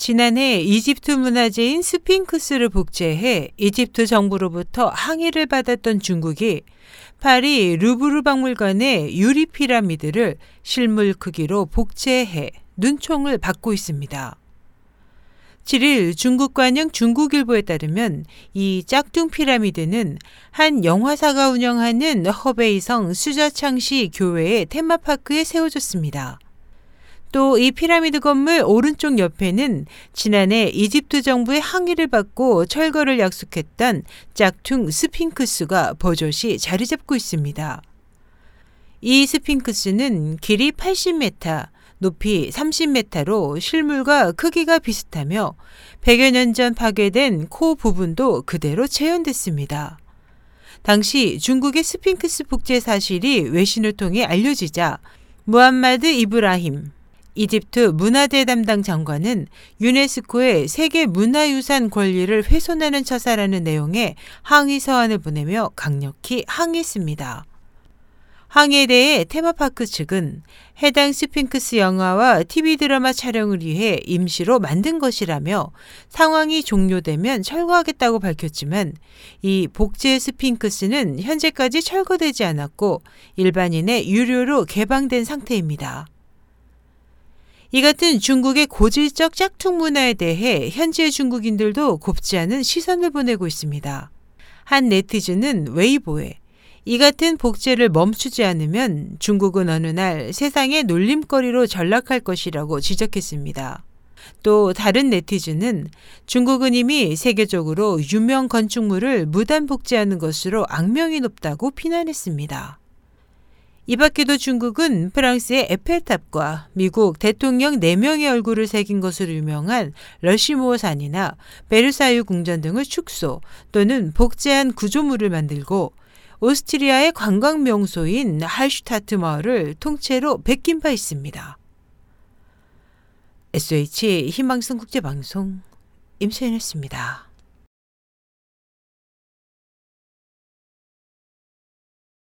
지난해 이집트 문화재인 스핑크스를 복제해 이집트 정부로부터 항의를 받았던 중국이 파리 루브르 박물관의 유리 피라미드를 실물 크기로 복제해 눈총을 받고 있습니다. 7일 중국 관영 중국일보에 따르면 이 짝퉁 피라미드는 한 영화사가 운영하는 허베이성 수자창시 교회의 테마파크에 세워졌습니다. 또 이 피라미드 건물 오른쪽 옆에는 지난해 이집트 정부의 항의를 받고 철거를 약속했던 짝퉁 스핑크스가 버젓이 자리 잡고 있습니다. 이 스핑크스는 길이 80m, 높이 30m로 실물과 크기가 비슷하며 100여 년 전 파괴된 코 부분도 그대로 재현됐습니다. 당시 중국의 스핑크스 복제 사실이 외신을 통해 알려지자 무함마드 이브라힘, 이집트 문화재 담당 장관은 유네스코에 세계 문화유산 권리를 훼손하는 처사라는 내용의 항의 서한을 보내며 강력히 항의했습니다. 항의에 대해 테마파크 측은 해당 스핑크스 영화와 TV 드라마 촬영을 위해 임시로 만든 것이라며 상황이 종료되면 철거하겠다고 밝혔지만 이 복제 스핑크스는 현재까지 철거되지 않았고 일반인의 유료로 개방된 상태입니다. 이 같은 중국의 고질적 짝퉁 문화에 대해 현재 중국인들도 곱지 않은 시선을 보내고 있습니다. 한 네티즌은 웨이보에 이 같은 복제를 멈추지 않으면 중국은 어느 날 세상의 놀림거리로 전락할 것이라고 지적했습니다. 또 다른 네티즌은 중국은 이미 세계적으로 유명 건축물을 무단 복제하는 것으로 악명이 높다고 비난했습니다. 이 밖에도 중국은 프랑스의 에펠탑과 미국 대통령 4명의 얼굴을 새긴 것으로 유명한 러시모어 산이나 베르사유 궁전 등을 축소 또는 복제한 구조물을 만들고 오스트리아의 관광 명소인 할슈타트 마을을 통째로 베낀 바 있습니다. SH 희망성 국제방송 임소연이었습니다.